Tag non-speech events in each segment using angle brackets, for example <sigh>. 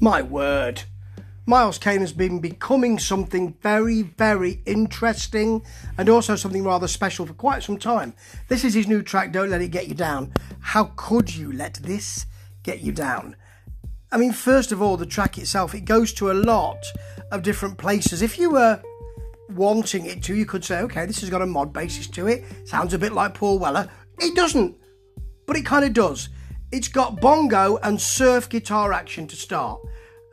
My word. Miles Kane has been becoming something very, very interesting and also something rather special for quite some time. This is his new track, Don't Let It Get You Down. How could you let this get you down? I mean, first of all, the track itself, it goes to a lot of different places. If you were wanting it to, you could say, okay, this has got a mod basis to it. Sounds a bit like Paul Weller. It doesn't, but it kind of does. It's got bongo and surf guitar action to start.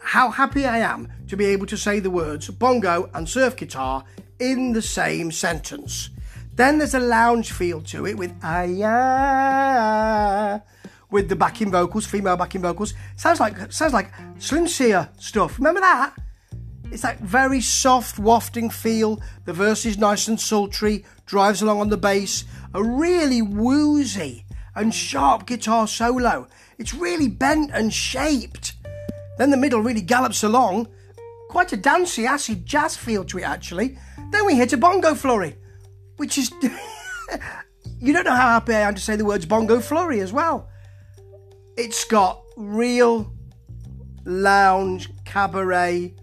How happy I am to be able to say the words bongo and surf guitar in the same sentence. Then there's a lounge feel to it with ah with the backing vocals, female backing vocals. Sounds like sounds like Slim Sear stuff. Remember that? It's that very soft, wafting feel. The verse is nice and sultry, drives along on the bass. A really woozy and sharp guitar solo. It's really bent and shaped. Then the middle really gallops along. Quite a dancey, acid jazz feel to it, actually. Then we hit a bongo flurry, which is. <laughs> you don't know how happy I am to say the words bongo flurry as well. It's got real lounge, cabaret,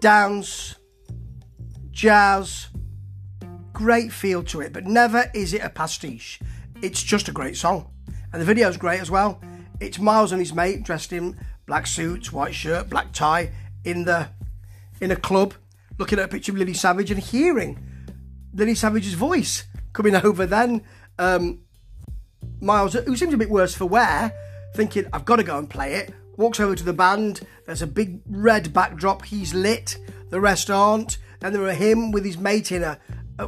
dance, jazz, great feel to it, but never is it a pastiche. It's just a great song. And the video's great as well. It's Miles and his mate dressed in black suits, white shirt, black tie in the in a club, looking at a picture of Lily Savage and hearing Lily Savage's voice coming <laughs> over then. Um, Miles, who seems a bit worse for wear, thinking, I've got to go and play it, walks over to the band. There's a big red backdrop. He's lit. The rest aren't. Then there are him with his mate in a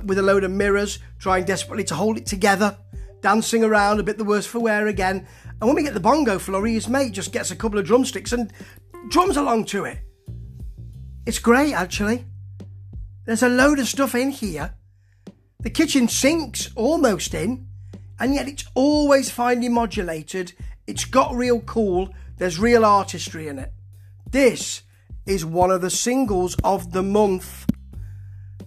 with a load of mirrors, trying desperately to hold it together dancing around, a bit the worse for wear again. And when we get the bongo flurry, his mate just gets a couple of drumsticks and drums along to it. It's great, actually. There's a load of stuff in here. The kitchen sink's almost in, and yet it's always finely modulated. It's got real cool. There's real artistry in it. This is one of the singles of the month.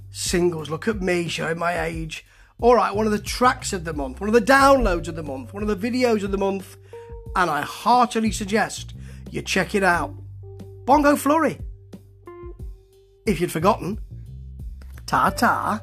Singles, look at me showing my age all right, one of the tracks of the month, one of the downloads of the month, one of the videos of the month, and I heartily suggest you check it out. Bongo Flurry. If you'd forgotten, ta ta.